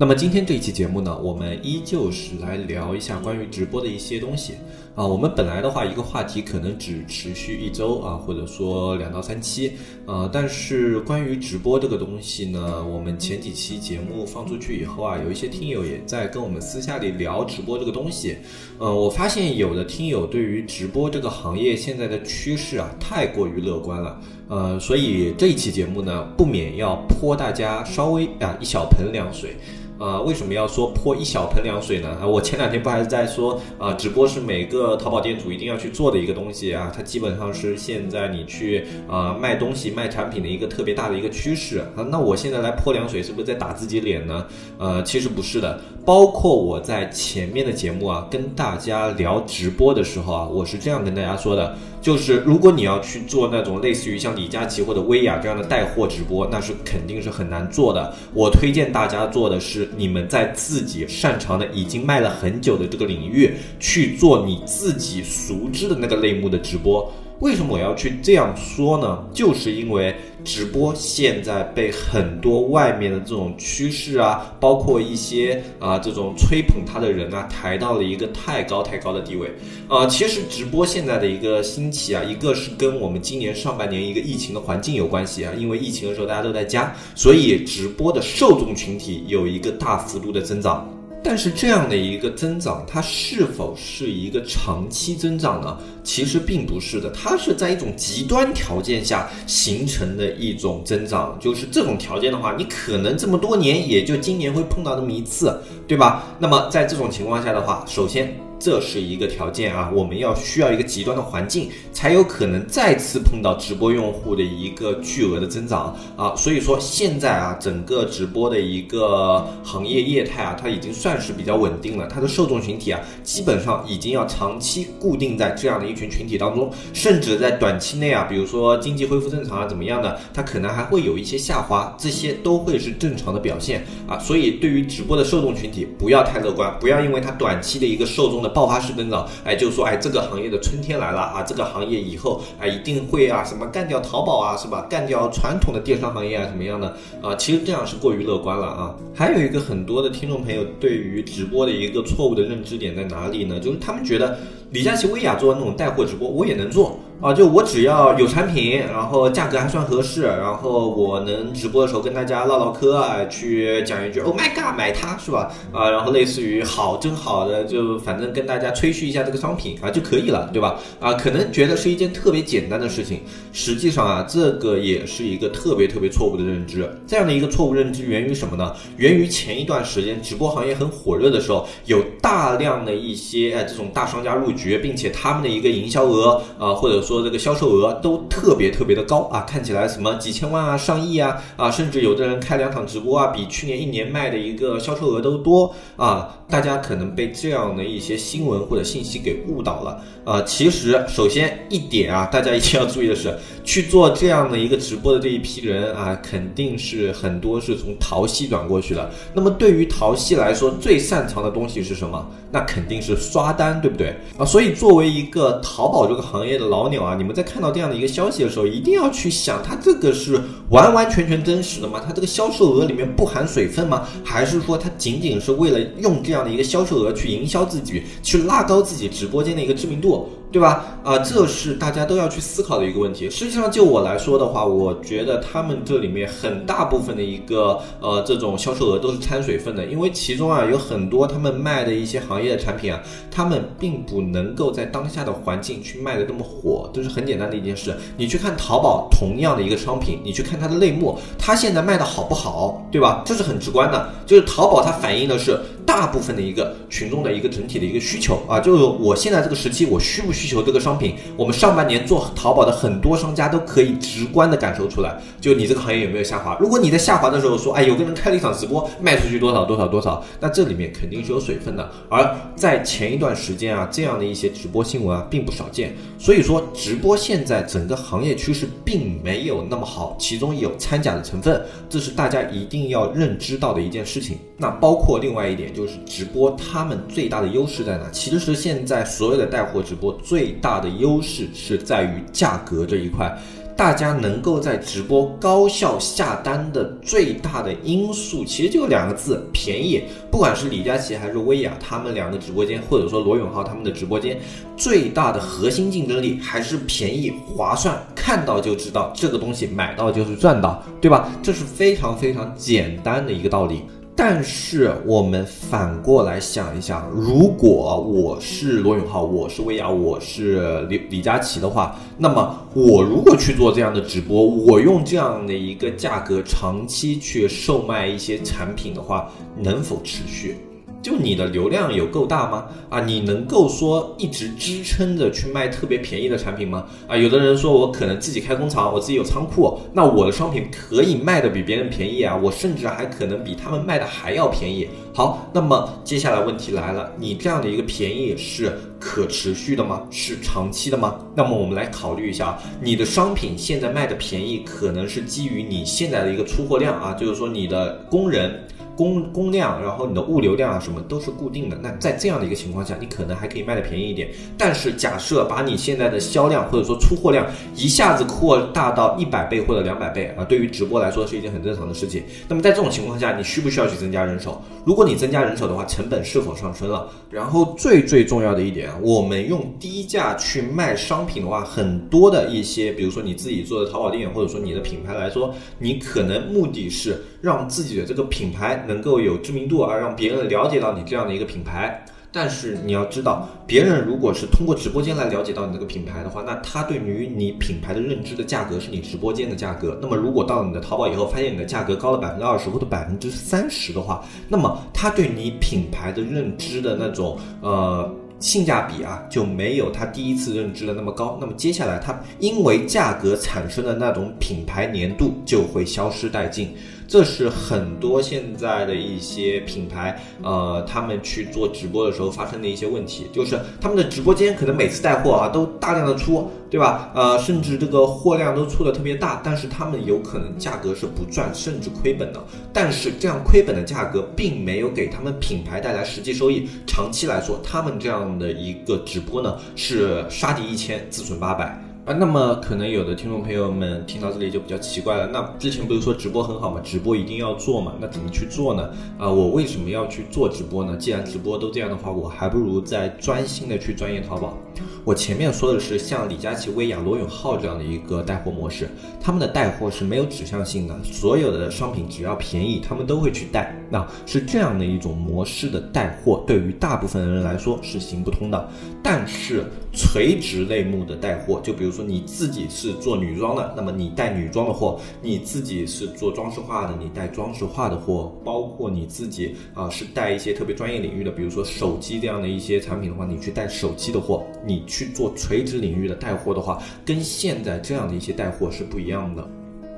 那么今天这一期节目呢，我们依旧是来聊一下关于直播的一些东西啊。我们本来的话，一个话题可能只持续一周啊，或者说两到三期啊。但是关于直播这个东西呢，我们前几期节目放出去以后啊，有一些听友也在跟我们私下里聊直播这个东西。呃，我发现有的听友对于直播这个行业现在的趋势啊，太过于乐观了。呃，所以这一期节目呢，不免要泼大家稍微啊一小盆凉水。啊，为什么要说泼一小盆凉水呢？啊，我前两天不还是在说啊，直播是每个淘宝店主一定要去做的一个东西啊，它基本上是现在你去啊卖东西、卖产品的一个特别大的一个趋势啊。那我现在来泼凉水，是不是在打自己脸呢？呃，其实不是的。包括我在前面的节目啊，跟大家聊直播的时候啊，我是这样跟大家说的。就是如果你要去做那种类似于像李佳琦或者薇娅这样的带货直播，那是肯定是很难做的。我推荐大家做的是，你们在自己擅长的、已经卖了很久的这个领域去做你自己熟知的那个类目的直播。为什么我要去这样说呢？就是因为直播现在被很多外面的这种趋势啊，包括一些啊这种吹捧他的人啊，抬到了一个太高太高的地位。啊，其实直播现在的一个兴起啊，一个是跟我们今年上半年一个疫情的环境有关系啊，因为疫情的时候大家都在家，所以直播的受众群体有一个大幅度的增长。但是这样的一个增长，它是否是一个长期增长呢？其实并不是的，它是在一种极端条件下形成的一种增长。就是这种条件的话，你可能这么多年也就今年会碰到那么一次，对吧？那么在这种情况下的话，首先。这是一个条件啊，我们要需要一个极端的环境，才有可能再次碰到直播用户的一个巨额的增长啊。所以说现在啊，整个直播的一个行业业态啊，它已经算是比较稳定了。它的受众群体啊，基本上已经要长期固定在这样的一群群体当中，甚至在短期内啊，比如说经济恢复正常啊，怎么样的，它可能还会有一些下滑，这些都会是正常的表现啊。所以对于直播的受众群体，不要太乐观，不要因为它短期的一个受众的。爆发式增长，哎，就是说，哎，这个行业的春天来了啊！这个行业以后，啊，一定会啊，什么干掉淘宝啊，是吧？干掉传统的电商行业啊，什么样的啊？其实这样是过于乐观了啊！还有一个很多的听众朋友对于直播的一个错误的认知点在哪里呢？就是他们觉得李佳琦、薇娅做的那种带货直播，我也能做。啊，就我只要有产品，然后价格还算合适，然后我能直播的时候跟大家唠唠嗑啊，去讲一句 “Oh my god”，买它是吧？啊，然后类似于好真好的，就反正跟大家吹嘘一下这个商品啊就可以了，对吧？啊，可能觉得是一件特别简单的事情，实际上啊，这个也是一个特别特别错误的认知。这样的一个错误认知源于什么呢？源于前一段时间直播行业很火热的时候，有大量的一些哎这种大商家入局，并且他们的一个营销额啊，或者说。说这个销售额都特别特别的高啊，看起来什么几千万啊、上亿啊啊，甚至有的人开两场直播啊，比去年一年卖的一个销售额都多啊。大家可能被这样的一些新闻或者信息给误导了啊。其实，首先一点啊，大家一定要注意的是，去做这样的一个直播的这一批人啊，肯定是很多是从淘系转过去的。那么对于淘系来说，最擅长的东西是什么？那肯定是刷单，对不对啊？所以作为一个淘宝这个行业的老鸟啊，你们在看到这样的一个消息的时候，一定要去想，它这个是完完全全真实的吗？它这个销售额里面不含水分吗？还是说它仅仅是为了用这样？的一个销售额去营销自己，去拉高自己直播间的一个知名度。对吧？啊，这是大家都要去思考的一个问题。实际上，就我来说的话，我觉得他们这里面很大部分的一个呃这种销售额都是掺水分的，因为其中啊有很多他们卖的一些行业的产品啊，他们并不能够在当下的环境去卖的那么火。这是很简单的一件事。你去看淘宝同样的一个商品，你去看它的类目，它现在卖的好不好，对吧？这是很直观的。就是淘宝它反映的是大部分的一个群众的一个整体的一个需求啊，就是我现在这个时期我需不需求这个商品，我们上半年做淘宝的很多商家都可以直观的感受出来，就你这个行业有没有下滑。如果你在下滑的时候说，哎，有个人开了一场直播，卖出去多少多少多少，那这里面肯定是有水分的。而在前一段时间啊，这样的一些直播新闻啊，并不少见。所以说，直播现在整个行业趋势并没有那么好，其中有掺假的成分，这是大家一定要认知到的一件事情。那包括另外一点，就是直播他们最大的优势在哪？其实现在所有的带货直播最大的优势是在于价格这一块。大家能够在直播高效下单的最大的因素，其实就两个字：便宜。不管是李佳琦还是薇娅，他们两个直播间，或者说罗永浩他们的直播间，最大的核心竞争力还是便宜、划算，看到就知道这个东西买到就是赚到，对吧？这是非常非常简单的一个道理。但是我们反过来想一想，如果我是罗永浩，我是薇娅，我是李李佳琦的话，那么我如果去做这样的直播，我用这样的一个价格长期去售卖一些产品的话，能否持续？就你的流量有够大吗？啊，你能够说一直支撑着去卖特别便宜的产品吗？啊，有的人说我可能自己开工厂，我自己有仓库，那我的商品可以卖的比别人便宜啊，我甚至还可能比他们卖的还要便宜。好，那么接下来问题来了，你这样的一个便宜是可持续的吗？是长期的吗？那么我们来考虑一下，你的商品现在卖的便宜，可能是基于你现在的一个出货量啊，就是说你的工人。供供量，然后你的物流量啊，什么都是固定的。那在这样的一个情况下，你可能还可以卖的便宜一点。但是假设把你现在的销量或者说出货量一下子扩大到一百倍或者两百倍啊，对于直播来说是一件很正常的事情。那么在这种情况下，你需不需要去增加人手？如果你增加人手的话，成本是否上升了？然后最最重要的一点，我们用低价去卖商品的话，很多的一些，比如说你自己做的淘宝店，或者说你的品牌来说，你可能目的是让自己的这个品牌。能够有知名度而让别人了解到你这样的一个品牌，但是你要知道，别人如果是通过直播间来了解到你这个品牌的话，那他对于你品牌的认知的价格是你直播间的价格。那么如果到了你的淘宝以后，发现你的价格高了百分之二十或者百分之三十的话，那么他对你品牌的认知的那种呃性价比啊，就没有他第一次认知的那么高。那么接下来他因为价格产生的那种品牌粘度就会消失殆尽。这是很多现在的一些品牌，呃，他们去做直播的时候发生的一些问题，就是他们的直播间可能每次带货啊都大量的出，对吧？呃，甚至这个货量都出的特别大，但是他们有可能价格是不赚，甚至亏本的。但是这样亏本的价格并没有给他们品牌带来实际收益，长期来说，他们这样的一个直播呢是杀敌一千，自损八百。那么可能有的听众朋友们听到这里就比较奇怪了。那之前不是说直播很好吗？直播一定要做嘛？那怎么去做呢？啊，我为什么要去做直播呢？既然直播都这样的话，我还不如再专心的去专业淘宝。我前面说的是像李佳琦、薇娅、罗永浩这样的一个带货模式，他们的带货是没有指向性的，所有的商品只要便宜，他们都会去带。那是这样的一种模式的带货，对于大部分人来说是行不通的。但是垂直类目的带货，就比如说你自己是做女装的，那么你带女装的货；你自己是做装饰画的，你带装饰画的货；包括你自己啊是带一些特别专业领域的，比如说手机这样的一些产品的话，你去带手机的货，你去做垂直领域的带货的话，跟现在这样的一些带货是不一样的。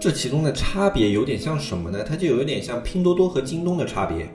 这其中的差别有点像什么呢？它就有点像拼多多和京东的差别。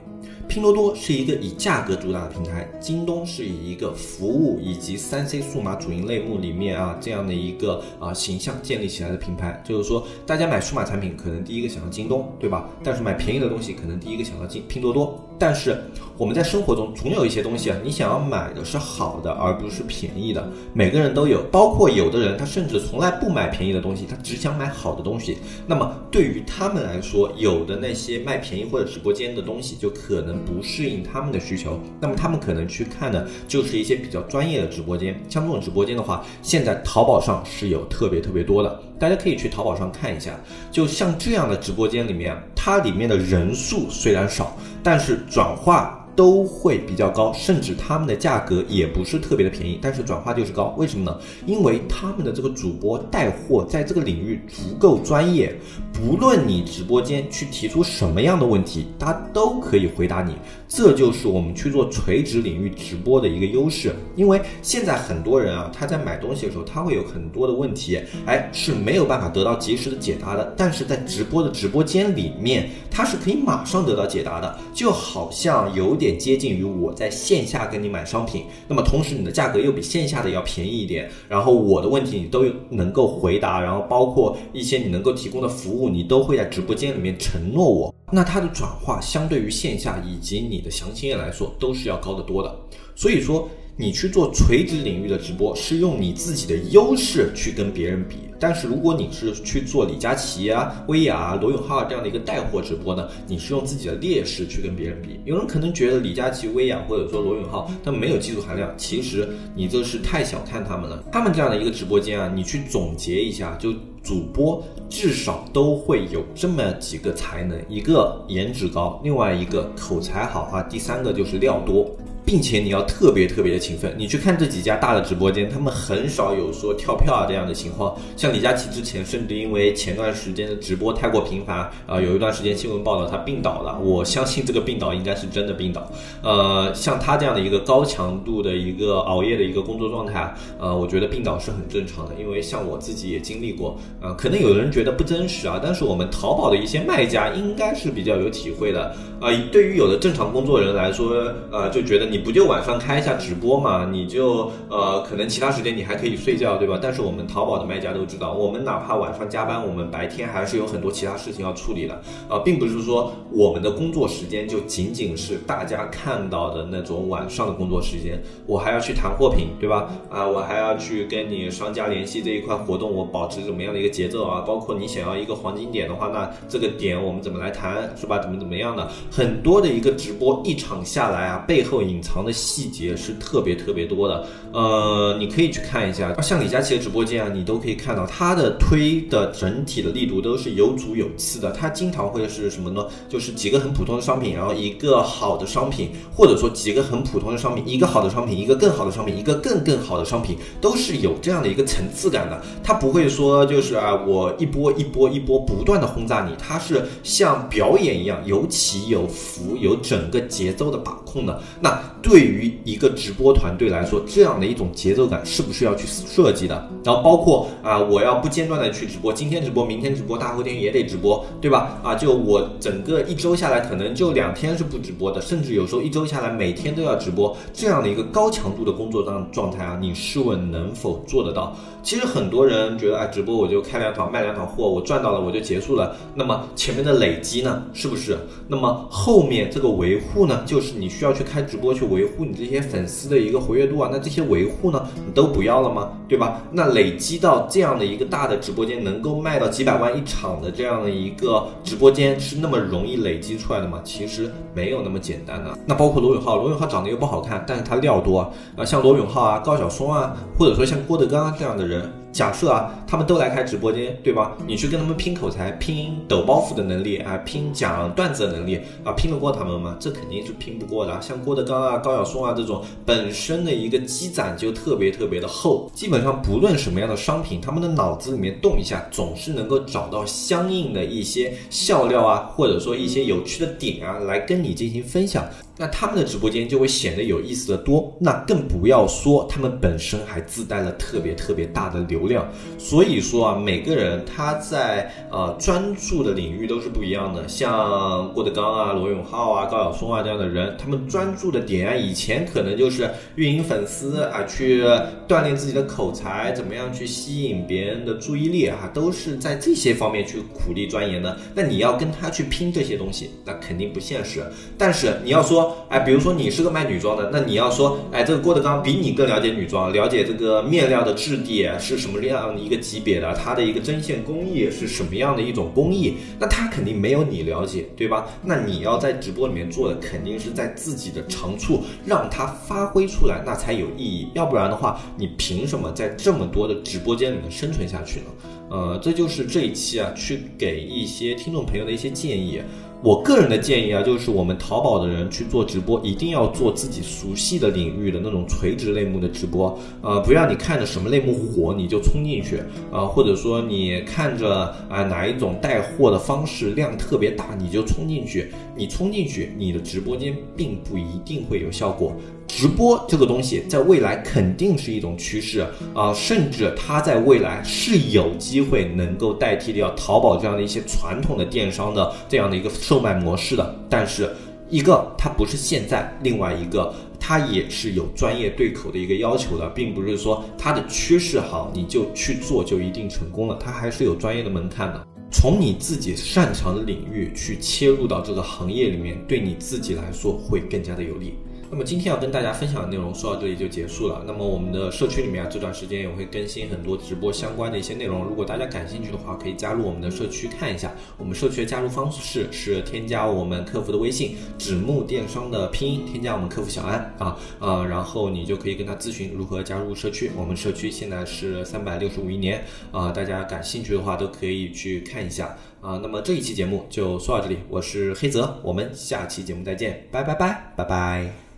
拼多多是一个以价格主打的平台，京东是以一个服务以及三 C 数码主营类目里面啊这样的一个啊形象建立起来的品牌。就是说，大家买数码产品可能第一个想到京东，对吧？但是买便宜的东西可能第一个想到京拼多多。但是我们在生活中总有一些东西啊，你想要买的是好的，而不是便宜的。每个人都有，包括有的人他甚至从来不买便宜的东西，他只想买好的东西。那么对于他们来说，有的那些卖便宜或者直播间的东西就可能不适应他们的需求。那么他们可能去看的就是一些比较专业的直播间。像这种直播间的话，现在淘宝上是有特别特别多的，大家可以去淘宝上看一下。就像这样的直播间里面，它里面的人数虽然少。但是转化都会比较高，甚至他们的价格也不是特别的便宜，但是转化就是高。为什么呢？因为他们的这个主播带货在这个领域足够专业，不论你直播间去提出什么样的问题，他都可以回答你。这就是我们去做垂直领域直播的一个优势。因为现在很多人啊，他在买东西的时候，他会有很多的问题，哎，是没有办法得到及时的解答的。但是在直播的直播间里面，他是可以马上得到解答的，就好像有点接近于我在线下跟你买商品，那么同时你的价格又比线下的要便宜一点，然后我的问题你都能够回答，然后包括一些你能够提供的服务，你都会在直播间里面承诺我。那它的转化相对于线下以及你的详情页来说，都是要高得多的。所以说，你去做垂直领域的直播，是用你自己的优势去跟别人比。但是如果你是去做李佳琦啊、薇娅啊、罗永浩这样的一个带货直播呢，你是用自己的劣势去跟别人比。有人可能觉得李佳琦、薇娅或者说罗永浩他们没有技术含量，其实你这是太小看他们了。他们这样的一个直播间啊，你去总结一下，就主播至少都会有这么几个才能：一个颜值高，另外一个口才好啊，第三个就是料多。并且你要特别特别的勤奋，你去看这几家大的直播间，他们很少有说跳票啊这样的情况。像李佳琦之前，甚至因为前段时间的直播太过频繁，啊，有一段时间新闻报道他病倒了。我相信这个病倒应该是真的病倒。呃，像他这样的一个高强度的一个熬夜的一个工作状态，呃，我觉得病倒是很正常的。因为像我自己也经历过，呃，可能有人觉得不真实啊，但是我们淘宝的一些卖家应该是比较有体会的。啊，对于有的正常工作人来说，呃，就觉得你。不就晚上开一下直播嘛？你就呃，可能其他时间你还可以睡觉，对吧？但是我们淘宝的卖家都知道，我们哪怕晚上加班，我们白天还是有很多其他事情要处理的啊，并不是说我们的工作时间就仅仅是大家看到的那种晚上的工作时间，我还要去谈货品，对吧？啊，我还要去跟你商家联系这一块活动，我保持怎么样的一个节奏啊？包括你想要一个黄金点的话，那这个点我们怎么来谈，是吧？怎么怎么样的？很多的一个直播一场下来啊，背后隐藏藏。的细节是特别特别多的，呃，你可以去看一下，像李佳琦的直播间啊，你都可以看到他的推的整体的力度都是有主有次的。他经常会是什么呢？就是几个很普通的商品，然后一个好的商品，或者说几个很普通的商品，一个好的商品，一个更好的商品，一个更更好的商品，都是有这样的一个层次感的。他不会说就是啊，我一波一波一波不断的轰炸你，他是像表演一样有起有伏，有整个节奏的把控的。那对于一个直播团队来说，这样的一种节奏感是不是要去设计的？然后包括啊，我要不间断的去直播，今天直播，明天直播，大后天也得直播，对吧？啊，就我整个一周下来，可能就两天是不直播的，甚至有时候一周下来每天都要直播，这样的一个高强度的工作状状态啊，你试问能否做得到？其实很多人觉得啊，直播我就开两场卖两场货，我赚到了我就结束了。那么前面的累积呢，是不是？那么后面这个维护呢，就是你需要去开直播去维。维护你这些粉丝的一个活跃度啊，那这些维护呢，你都不要了吗？对吧？那累积到这样的一个大的直播间，能够卖到几百万一场的这样的一个直播间，是那么容易累积出来的吗？其实没有那么简单的。那包括罗永浩，罗永浩长得又不好看，但是他料多啊，像罗永浩啊、高晓松啊，或者说像郭德纲啊这样的人。假设啊，他们都来开直播间，对吧？你去跟他们拼口才、拼抖包袱的能力啊，拼讲段子的能力啊，拼得过他们吗？这肯定是拼不过的。像郭德纲啊、高晓松啊这种，本身的一个积攒就特别特别的厚，基本上不论什么样的商品，他们的脑子里面动一下，总是能够找到相应的一些笑料啊，或者说一些有趣的点啊，来跟你进行分享。那他们的直播间就会显得有意思的多，那更不要说他们本身还自带了特别特别大的流量。所以说啊，每个人他在呃专注的领域都是不一样的。像郭德纲啊、罗永浩啊、高晓松啊这样的人，他们专注的点啊，以前可能就是运营粉丝啊，去锻炼自己的口才，怎么样去吸引别人的注意力啊，都是在这些方面去苦力钻研的。那你要跟他去拼这些东西，那肯定不现实。但是你要说，哎，比如说你是个卖女装的，那你要说，哎，这个郭德纲比你更了解女装，了解这个面料的质地是什么样的一个级别的，它的一个针线工艺是什么样的一种工艺，那他肯定没有你了解，对吧？那你要在直播里面做的，肯定是在自己的长处让它发挥出来，那才有意义。要不然的话，你凭什么在这么多的直播间里面生存下去呢？呃，这就是这一期啊，去给一些听众朋友的一些建议。我个人的建议啊，就是我们淘宝的人去做直播，一定要做自己熟悉的领域的那种垂直类目的直播，呃，不要你看着什么类目火你就冲进去，啊，或者说你看着啊哪一种带货的方式量特别大你就冲进去，你冲进去，你的直播间并不一定会有效果。直播这个东西在未来肯定是一种趋势啊，甚至它在未来是有机会能够代替掉淘宝这样的一些传统的电商的这样的一个售卖模式的。但是，一个它不是现在，另外一个它也是有专业对口的一个要求的，并不是说它的趋势好你就去做就一定成功了，它还是有专业的门槛的。从你自己擅长的领域去切入到这个行业里面，对你自己来说会更加的有利。那么今天要跟大家分享的内容说到这里就结束了。那么我们的社区里面啊，这段时间也会更新很多直播相关的一些内容。如果大家感兴趣的话，可以加入我们的社区看一下。我们社区的加入方式是添加我们客服的微信“纸木电商”的拼音，添加我们客服小安啊啊，然后你就可以跟他咨询如何加入社区。我们社区现在是三百六十五一年啊，大家感兴趣的话都可以去看一下啊。那么这一期节目就说到这里，我是黑泽，我们下期节目再见，拜拜拜拜拜。